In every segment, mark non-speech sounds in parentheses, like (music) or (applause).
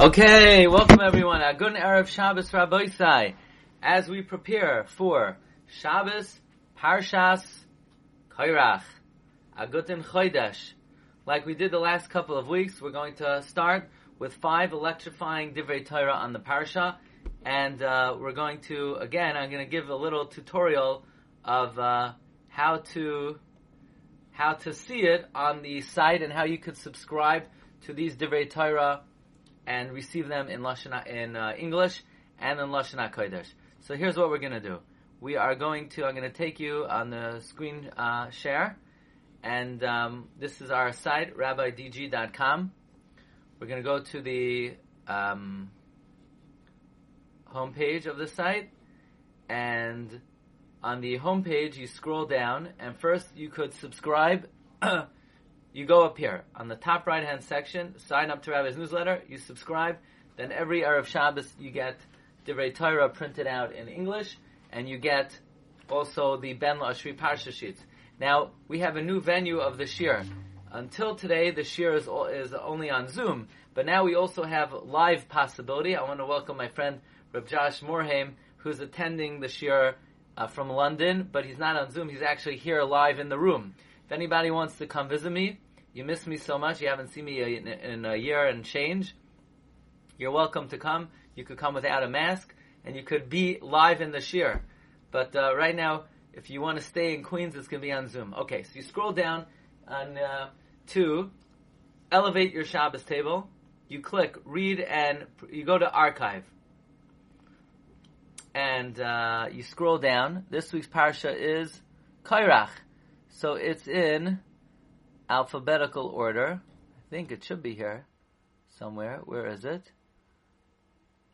Okay, welcome everyone. A good Erev Shabbos Rabbeisai. As we prepare for Shabbos Parshas Kairach, Agutin Chodesh. Like we did the last couple of weeks, we're going to start with five electrifying Divrei Torah on the Parsha, and uh, we're going to again. I'm going to give a little tutorial of uh, how to how to see it on the site and how you could subscribe to these Divrei Torah and receive them in Lashon in uh, English and in Lashon Kodesh. So here's what we're going to do. We are going to. I'm going to take you on the screen uh, share, and um, this is our site rabbidg.com. We're going to go to the um, homepage of the site, and on the homepage you scroll down, and first you could subscribe. (clears throat) you go up here on the top right hand section, sign up to Rabbi's newsletter, you subscribe, then every Erev Shabbos you get Divrei Torah printed out in English, and you get also the Ben Ashri Parsha sheets. Now, we have a new venue of the Shir. Until today, the Shir is, is only on Zoom, but now we also have live possibility. I want to welcome my friend Reb Josh Morhaim, who's attending the Shir uh, from London, but he's not on Zoom, he's actually here live in the room. If anybody wants to come visit me, you miss me so much, you haven't seen me in, a year and change, you're welcome to come. You could come without a mask, and you could be live in the shir. But uh, right now, if you want to stay in Queens, it's going to be on Zoom. Okay, so you scroll down on uh, to elevate your Shabbos table. You click read, and you go to archive, and uh, you scroll down. This week's parsha is Kairach, so it's in alphabetical order. I think it should be here somewhere. Where is it?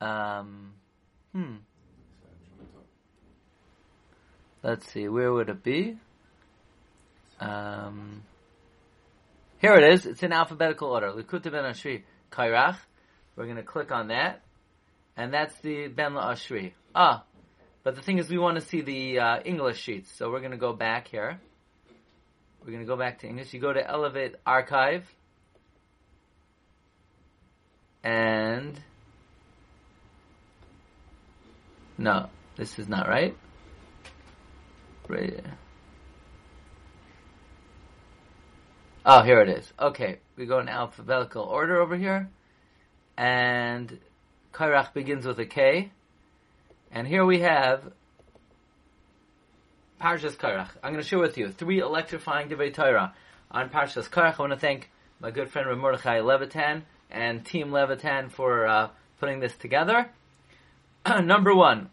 Um, hmm. Let's see, where would it be? Um, here it is. It's in alphabetical order. Likuta ben Ashri Kairach. We're going to click on that, and that's the Ben La Ashri. Ah, but the thing is, we want to see the uh, English sheets, so we're going to go back here. We're going to go back to English. You go to Elevate Archive, and no, this is not right. Right. Oh, here it is. Okay, we go in alphabetical order over here, and Kairach begins with a K, and here we have Parshas Kairach. I'm going to share with you three electrifying Divrei Torah on Parshas Kairach. I want to thank my good friend Rav Mordechai Levitan and Team Levitan for uh, putting this together. (clears throat) Number one,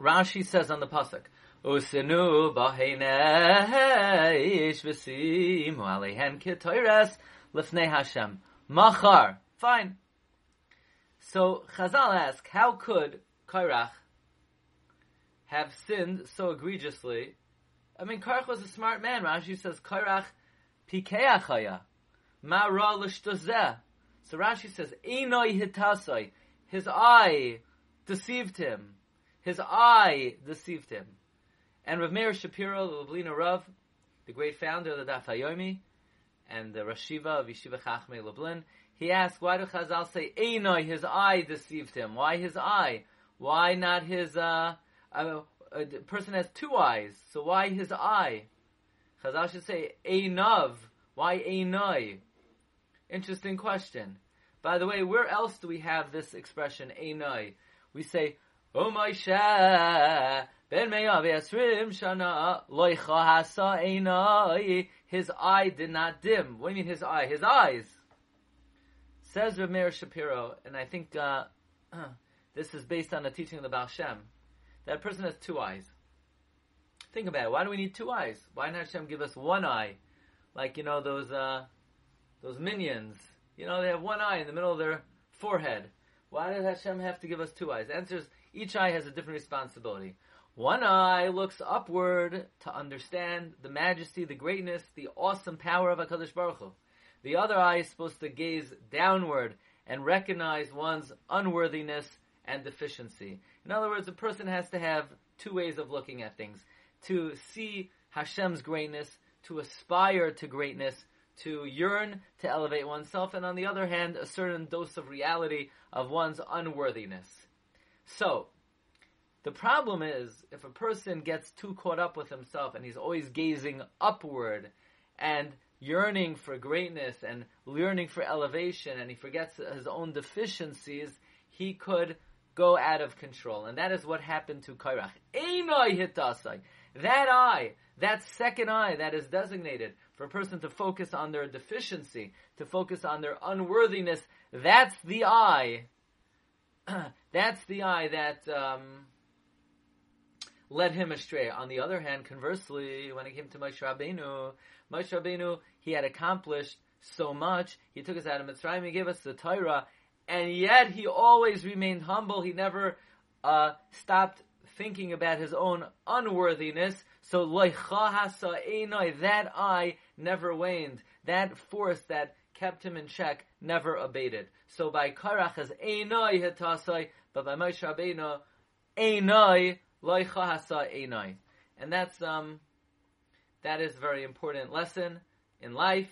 Rashi says on the pasuk, "Usenu b'heineish v'simu aleihen kitoires lifnei Hashem." Machar, fine. So Chazal ask, how could Kairach have sinned so egregiously? I mean, Karach was a smart man. Rashi says, "Kairach pikeachaya ma ra l'shtozeh." So Rashi says, "Einoi hitasai." His eye deceived him. His eye deceived him. And Rav Meir Shapiro, the Lubliner Rav, the great founder of the Daf Hayomi, and the Rosh Yeshiva of Yeshiva Chachmei Lublin, he asked, why do Chazal say, Einoi, his eye deceived him? Why his eye? Why not his, uh, uh, a person has two eyes, so why his eye? Chazal should say, Einav. Why Einoi? Interesting question. By the way, where else do we have this expression, Einoi? We say, O Moshe, ben me'av yasrim shana loicha hasa einai. His eye did not dim. What do you mean his eye? His eyes. Says Rav Meir Shapiro, and I think uh, (clears throat) this is based on the teaching of the Baal Shem. That person has two eyes. Think about it. Why do we need two eyes? Why not Hashem give us one eye? Like, you know, those, uh, those minions. You know, they have one eye in the middle of their forehead. Why does Hashem have to give us two eyes? The answer is each eye has a different responsibility. One eye looks upward to understand the majesty, the greatness, the awesome power of HaKadosh Baruch Hu. The other eye is supposed to gaze downward and recognize one's unworthiness and deficiency. In other words, a person has to have two ways of looking at things. To see Hashem's greatness, to aspire to greatness, to yearn to elevate oneself, and on the other hand, a certain dose of reality of one's unworthiness. So, the problem is if a person gets too caught up with himself and he's always gazing upward and yearning for greatness and yearning for elevation and he forgets his own deficiencies, he could go out of control. And that is what happened to Kairach. Hitasai. That eye, that second eye that is designated for a person to focus on their deficiency, to focus on their unworthiness, that's the eye. (clears throat) that's the eye that um, led him astray. On the other hand, conversely, when it came to Moshe Rabbeinu, Moshe Rabbeinu, he had accomplished so much. He took us out of Mitzrayim, he gave us the Torah, and yet he always remained humble. He never uh, stopped thinking about his own unworthiness. So that eye never waned. That force that kept him in check never abated. So by Karach as Einoi hitasai, but by Moshe Rabbeinu, Einoi loicha hasa Einoi. And that's um that is a very important lesson in life.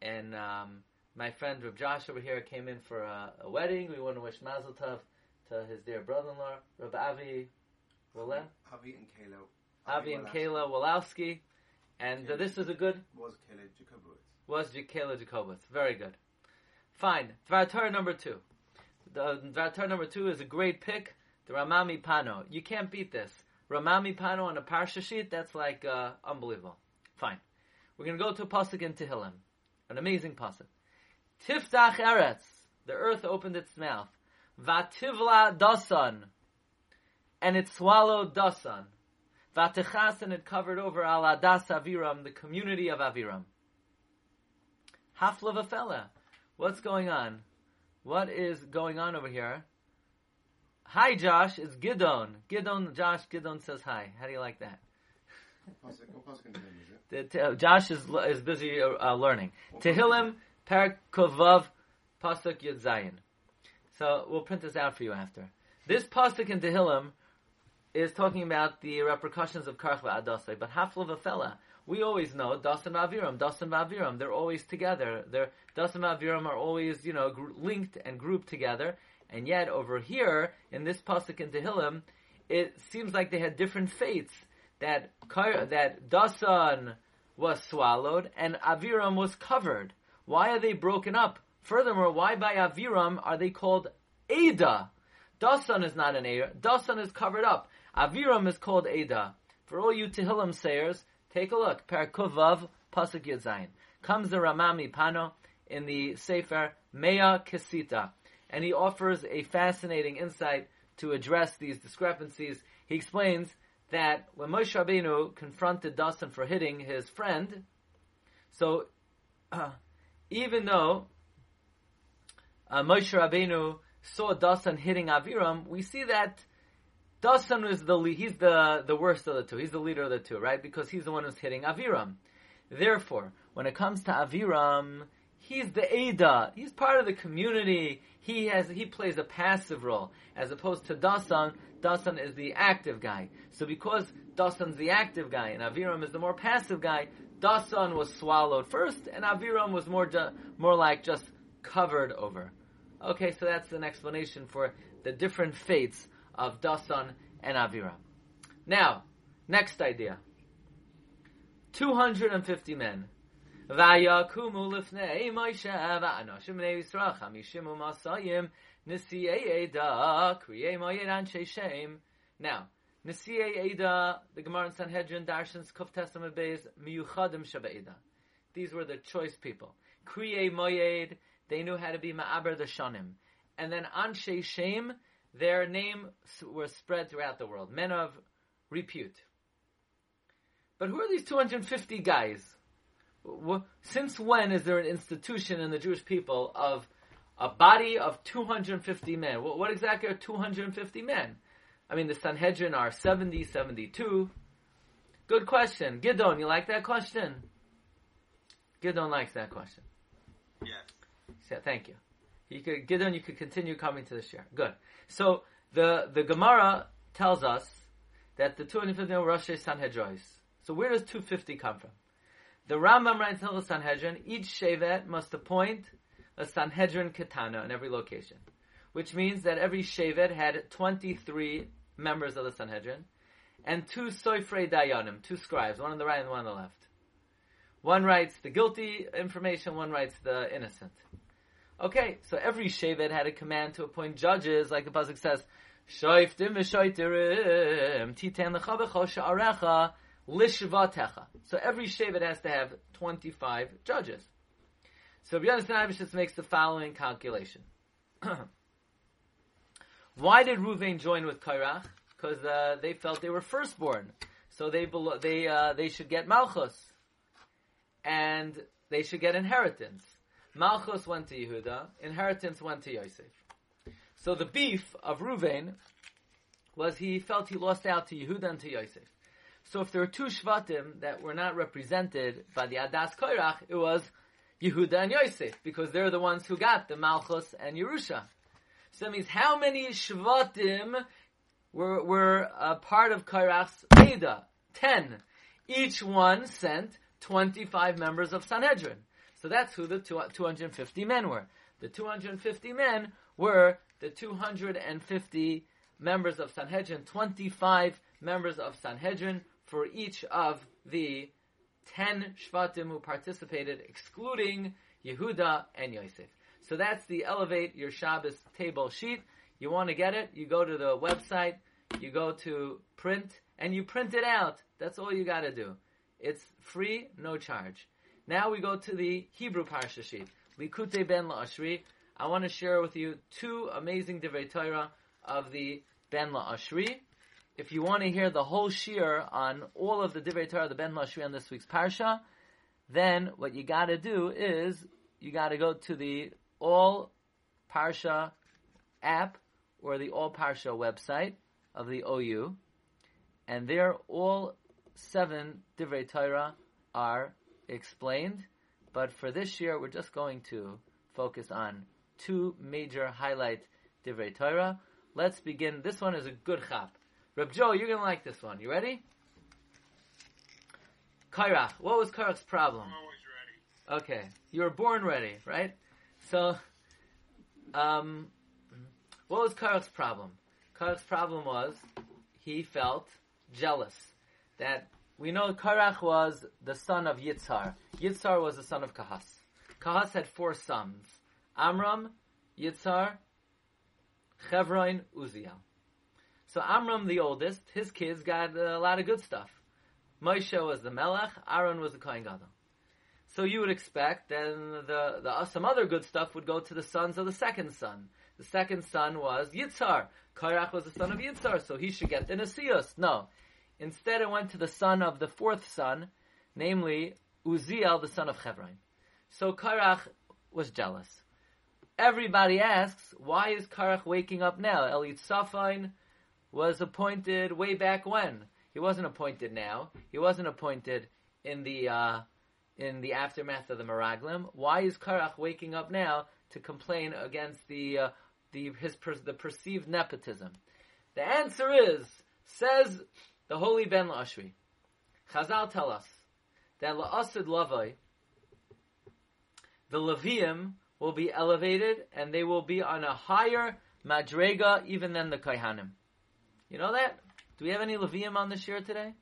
And um, my friend Reb Josh over here came in for a, a, wedding. We want to wish Mazel Tov to his dear brother-in-law, Reb Avi Rolen. Avi and Kayla. Avi and Kayla Wolowski. And uh, this is a good... Was Kayla Jacobowitz. Was Kayla Jacobowitz. Very good. Fine. Dvar number two. The Dvar number two is a great pick. The Rama MiPano. You can't beat this. Rama MiPano on a Parsha sheet, that's like uh, unbelievable. Fine. We're going to go to a pasuk in Tehillim. An amazing pasuk. Tiftach Eretz. The earth opened its mouth. Vativla Dasan. And it swallowed Dasan. Vatechas and it covered over Al Adas Aviram, the community of Aviram. Hafla Vafela. What's going on? What is going on over here? Hi, Josh. It's Gidon. Gidon, Josh, Gidon says hi. How do you like that? Uh, Josh is is busy uh, uh learning. Tehillim, Parak Pasuk Yud Zayin. So we'll print this out for you after. This pasuk in Tehillim is talking about the repercussions of Karch Adasai, but Hafla Vafela. We always know Dasan Aviram, Dasan Aviram. They're always together. They're Dasan Aviram are always you know gr- linked and grouped together. And yet over here in this pasuk in Tehillim, it seems like they had different fates that that Dasan was swallowed and Aviram was covered. Why are they broken up? Furthermore, why by Aviram are they called Ada? Dasan is not an Ada. Dasan is covered up. Aviram is called Ada. For all you Tehillim sayers, take a look. Perkuvav Pasuk Yudzayin. Comes the Rama MiPano in the Sefer Mea Kesita. And he offers a fascinating insight to address these discrepancies. He explains that when Moshe Rabbeinu confronted Dasan for hitting his friend, so (clears throat) even though uh, Moshe Rabbeinu saw Dasan hitting Aviram, we see that Dasan is the he's the the worst of the two. He's the leader of the two, right? Because he's the one who's hitting Aviram. Therefore, when it comes to Aviram, he's the Ada. He's part of the community. He has he plays a passive role as opposed to Dasan. Dasan is the active guy. So because Dasan's the active guy and Aviram is the more passive guy, Dasan was swallowed first, and Aviram was more more like just covered over. Okay, so that's an explanation for the different fates of Dasan and Aviram. Now, next idea. 250 men. Now, nisiei eda, the Gemara in Sanhedrin, Darshans, Kuf Tes Amud Beis, miyuchadim shabeida. These were the choice people. Kriyei moyed, they knew how to be ma'aber the shanim. And then anshe shem, their name was spread throughout the world. Men of repute. But who are these 250 guys? Since when is there an institution in the Jewish people of a body of 250 men? What exactly are 250 men? I mean, the Sanhedrin are 70, 72. Good question. Gidon, you like that question? Gidon likes that question. Yes. Yeah, thank you. You could Gidon, you could continue coming to the share. Good. So the the Gemara tells us that the 250 were Rosh Sanhedrois. So where does 250 come from? The Rambam writes in the Sanhedrin, each Shevet must appoint a Sanhedrin Ketana in every location. Which means that every Shevet had 23 members of the Sanhedrin, and two Soifrei Dayanim, two scribes, one on the right and one on the left. One writes the guilty information, one writes the innocent. Okay, so every Shevet had a command to appoint judges, like the Pasuk says, Shoiftim v'shoitirim, titan lechavecho sha'arecha lishvatecha. So every Shevet has to have 25 judges. So Rabbi Yonasan makes the following calculation. (clears throat) Why did Ruvain join with Kairach? Because uh, they felt they were firstborn, so they belo- they uh, they should get Malchus, and they should get inheritance. Malchus went to Yehuda, inheritance went to Yosef. So the beef of Ruvain was he felt he lost out to Yehuda and to Yosef. So if there were two Shvatim that were not represented by the Adas Koirach, it was Yehuda and Yosef, because they're the ones who got the Malchus and Yerusha. So that means how many Shvatim were, were a part of Kairach's Eda? Ten. Each one sent 25 members of Sanhedrin. So that's who the two, 250 men were. The 250 men were the 250 members of Sanhedrin, 25 members of Sanhedrin for each of the 10 Shvatim who participated, excluding Yehuda and Yosef. So that's the Elevate Your Shabbos table sheet. You want to get it? You go to the website, you go to print, and you print it out. That's all you got to do. It's free, no charge. Now we go to the Hebrew Parsha sheet. Likute Ben La'ashri. I want to share with you two amazing Divrei Torah of the Ben La'ashri. If you want to hear the whole shir on all of the Divrei Torah, of the Ben La'ashri on this week's Parsha, then what you got to do is you got to go to the All Parsha app or the All Parsha website of the OU, and there all seven Divrei Torah are explained. But for this year, we're just going to focus on two major highlight Divrei Torah. Let's begin. This one is a good chap. Reb Joe, you're gonna like this one. You ready? Kairach. What was Kairach's problem? I'm always ready. Okay, you were born ready, right? So, um, what was Karach's problem? Karach's problem was he felt jealous that we know Karach was the son of Yitzhar. Yitzhar was the son of Kahas. Kahas had four sons: Amram, Yitzhar, Chevron, Uziel. So Amram, the oldest, his kids got a lot of good stuff. Moshe was the Melech, Aaron was the Kohen Gadol. So you would expect then the, the some other good stuff would go to the sons of the second son. The second son was Yitzhar. Kairach was the son of Yitzhar, so he should get the Nesius. No. Instead it went to the son of the fourth son, namely Uziel, the son of Chevron. So Kairach was jealous. Everybody asks, why is Karach waking up now? Safine was appointed way back when. He wasn't appointed now. He wasn't appointed in the uh, in the aftermath of the Meraglim. Why is Karach waking up now to complain against the uh, the his per, the perceived nepotism? The answer is says the holy Ben Lashri. Chazal tell us that la'asid lavai, the Levium will be elevated and they will be on a higher madrega even than the Kaihanim. You know that? Do we have any Levium on this year today?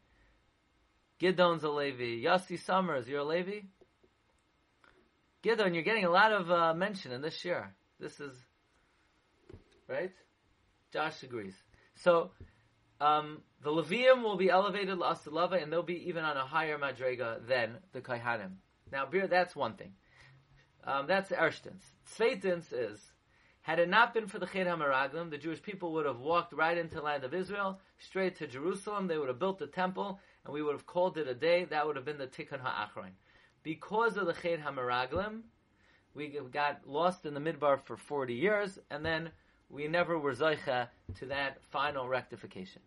Gidon's a Levi. Yossi Summers, you're a Levi? Gidon, you're getting a lot of uh, mention in this year. This is, right? Josh agrees. So, um, the Levium will be elevated la'asilava, and they'll be even on a higher madrega than the Kaihanim. Now, beer, that's one thing. Um, that's Ershtins. Zweitens is, had it not been for the Ched HaMeraglim, the Jewish people would have walked right into the land of Israel, straight to Jerusalem. They would have built the temple, and we would have called it a day. That would have been the Tikkun HaAchron. Because of the Ched HaMeraglim, we got lost in the Midbar for 40 years, and then we never were Zoicha to that final rectification.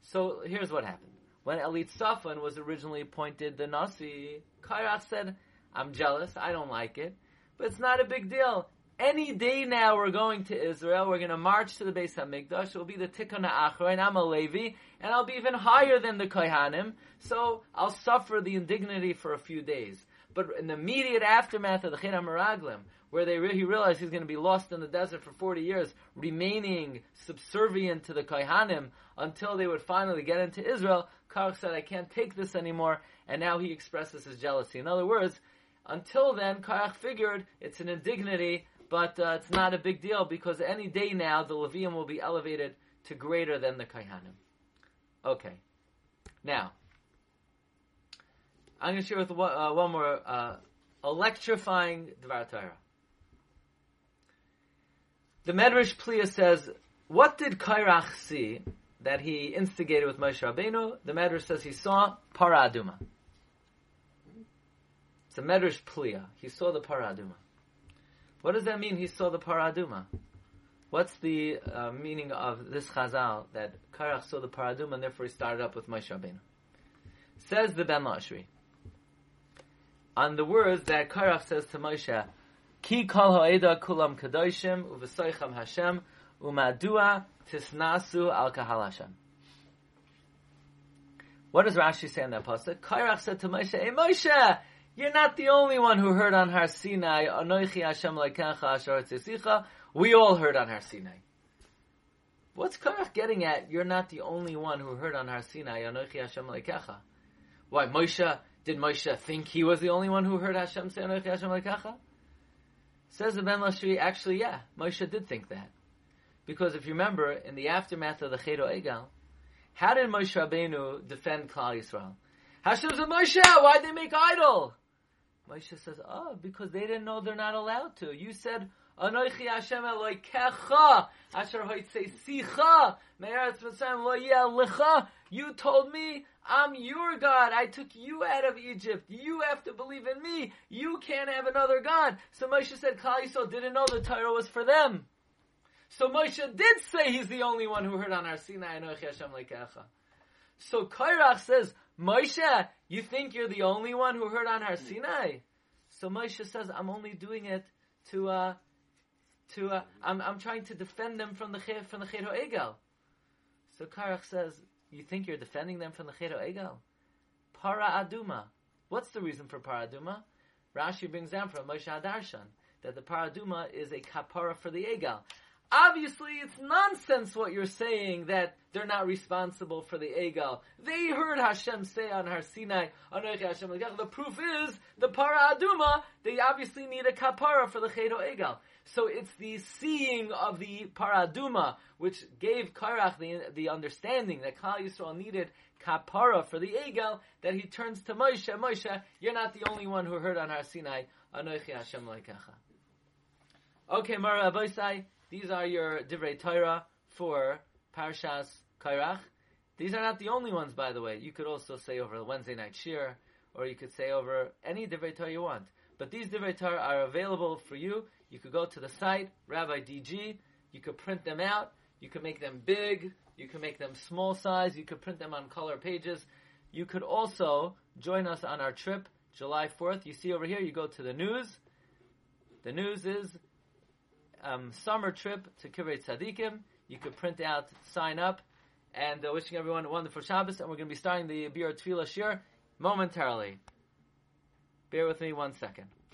So here's what happened. When Elitzafan was originally appointed the Nasi, Kairach said, I'm jealous, I don't like it, but it's not a big deal. Any day now we're going to Israel. We're going to march to the base Beis Hamikdash. It will be the Tikkun Achra, and I'm a Levi, and I'll be even higher than the Kohanim. So I'll suffer the indignity for a few days. But in the immediate aftermath of the Chet Meraglim, where they re- he realized he's going to be lost in the desert for 40 years, remaining subservient to the Kohanim until they would finally get into Israel, Karach said, I can't take this anymore, and now he expresses his jealousy. In other words, until then, Karach figured it's an indignity, but uh, it's not a big deal because any day now the Levium will be elevated to greater than the Kohanim. Okay. Now, I'm going to share with one, uh, one more uh, electrifying Dvar Torah. The Medrash Pliya says, what did Kairach see that he instigated with Moshe Rabbeinu? The Medrash says he saw Paraduma. It's a Medrash Pliya. He saw the Paraduma. What does that mean? He saw the Paraduma. What's the uh, meaning of this Chazal that Karach saw the Paraduma and therefore he started up with Moshe Rabbeinu? Says the Ben Lashri. On the words that Karach says to Moshe, Ki kol ha'eda kulam kadoshim uvesoicham Hashem umadua tisnasu al kahal Hashem. What does Rashi say in that pasuk? Karach said to Moshe, Hey Moshe, you're not the only one who heard on Har Sinai, Anoichi Hashem lekecha. We all heard on Har Sinai. What's Karach getting at? You're not the only one who heard on Har Sinai, Anoichi Hashem lekecha. Why, Moshe, did Moshe think he was the only one who heard Hashem say Anoichi Hashem lekecha? Says the Ben Lashri, actually, yeah, Moshe did think that. Because if you remember, in the aftermath of the Chedo Egal, how did Moshe Rabbeinu defend Klal Yisrael? Hashem said, Moshe, why'd they make idol? Moshe says, oh, because they didn't know they're not allowed to. You said, Anoichi Hashem Eloikecha, Asher Sicha, Mitzrayim Lo. You told me, I'm your God. I took you out of Egypt. You have to believe in me. You can't have another God. So Moshe said, Klal Yisrael didn't know the Torah was for them. So Moshe did say he's the only one who heard on our Sinai, Anoichi Hashem Leikecha. So Kairach says, Moshe, you think you're the only one who heard on Har Sinai? So Moshe says, I'm only doing it to, uh, to, uh, I'm, I'm trying to defend them from the from the Chet Egel. So Karach says, you think you're defending them from the Chet Egel? Para Aduma. What's the reason for Para Aduma? Rashi brings down from Moshe Adarshan that the Para Aduma is a kapara for the Egel. Obviously, it's nonsense what you're saying that they're not responsible for the Egal. They heard Hashem say on Har Sinai, oh, Hashem The proof is the Para Aduma. They obviously need a kapara for the Chedo Egal. So it's the seeing of the Paraduma which gave Karach the, the understanding that Kal Yisrael needed kapara for the Egel that he turns to Moshe. Moshe, you're not the only one who heard on Har Sinai. Oh, Anoichi Hashem Leikacha. Okay, Mara Aboisai. These are your Divrei Torah for Parshas Kairach. These are not the only ones, by the way. You could also say over the Wednesday night shir, or you could say over any Divrei Torah you want. But these Divrei Torah are available for you. You could go to the site, Rabbi DG. You could print them out. You could make them big. You could make them small size. You could print them on color pages. You could also join us on our trip, July 4th. You see over here, you go to the news. The news is um, summer trip to Kibbutz Tzadikim. You could print out, sign up, and uh, wishing everyone a wonderful Shabbos. And we're going to be starting the Biur Tefillah Shir momentarily. Bear with me one second.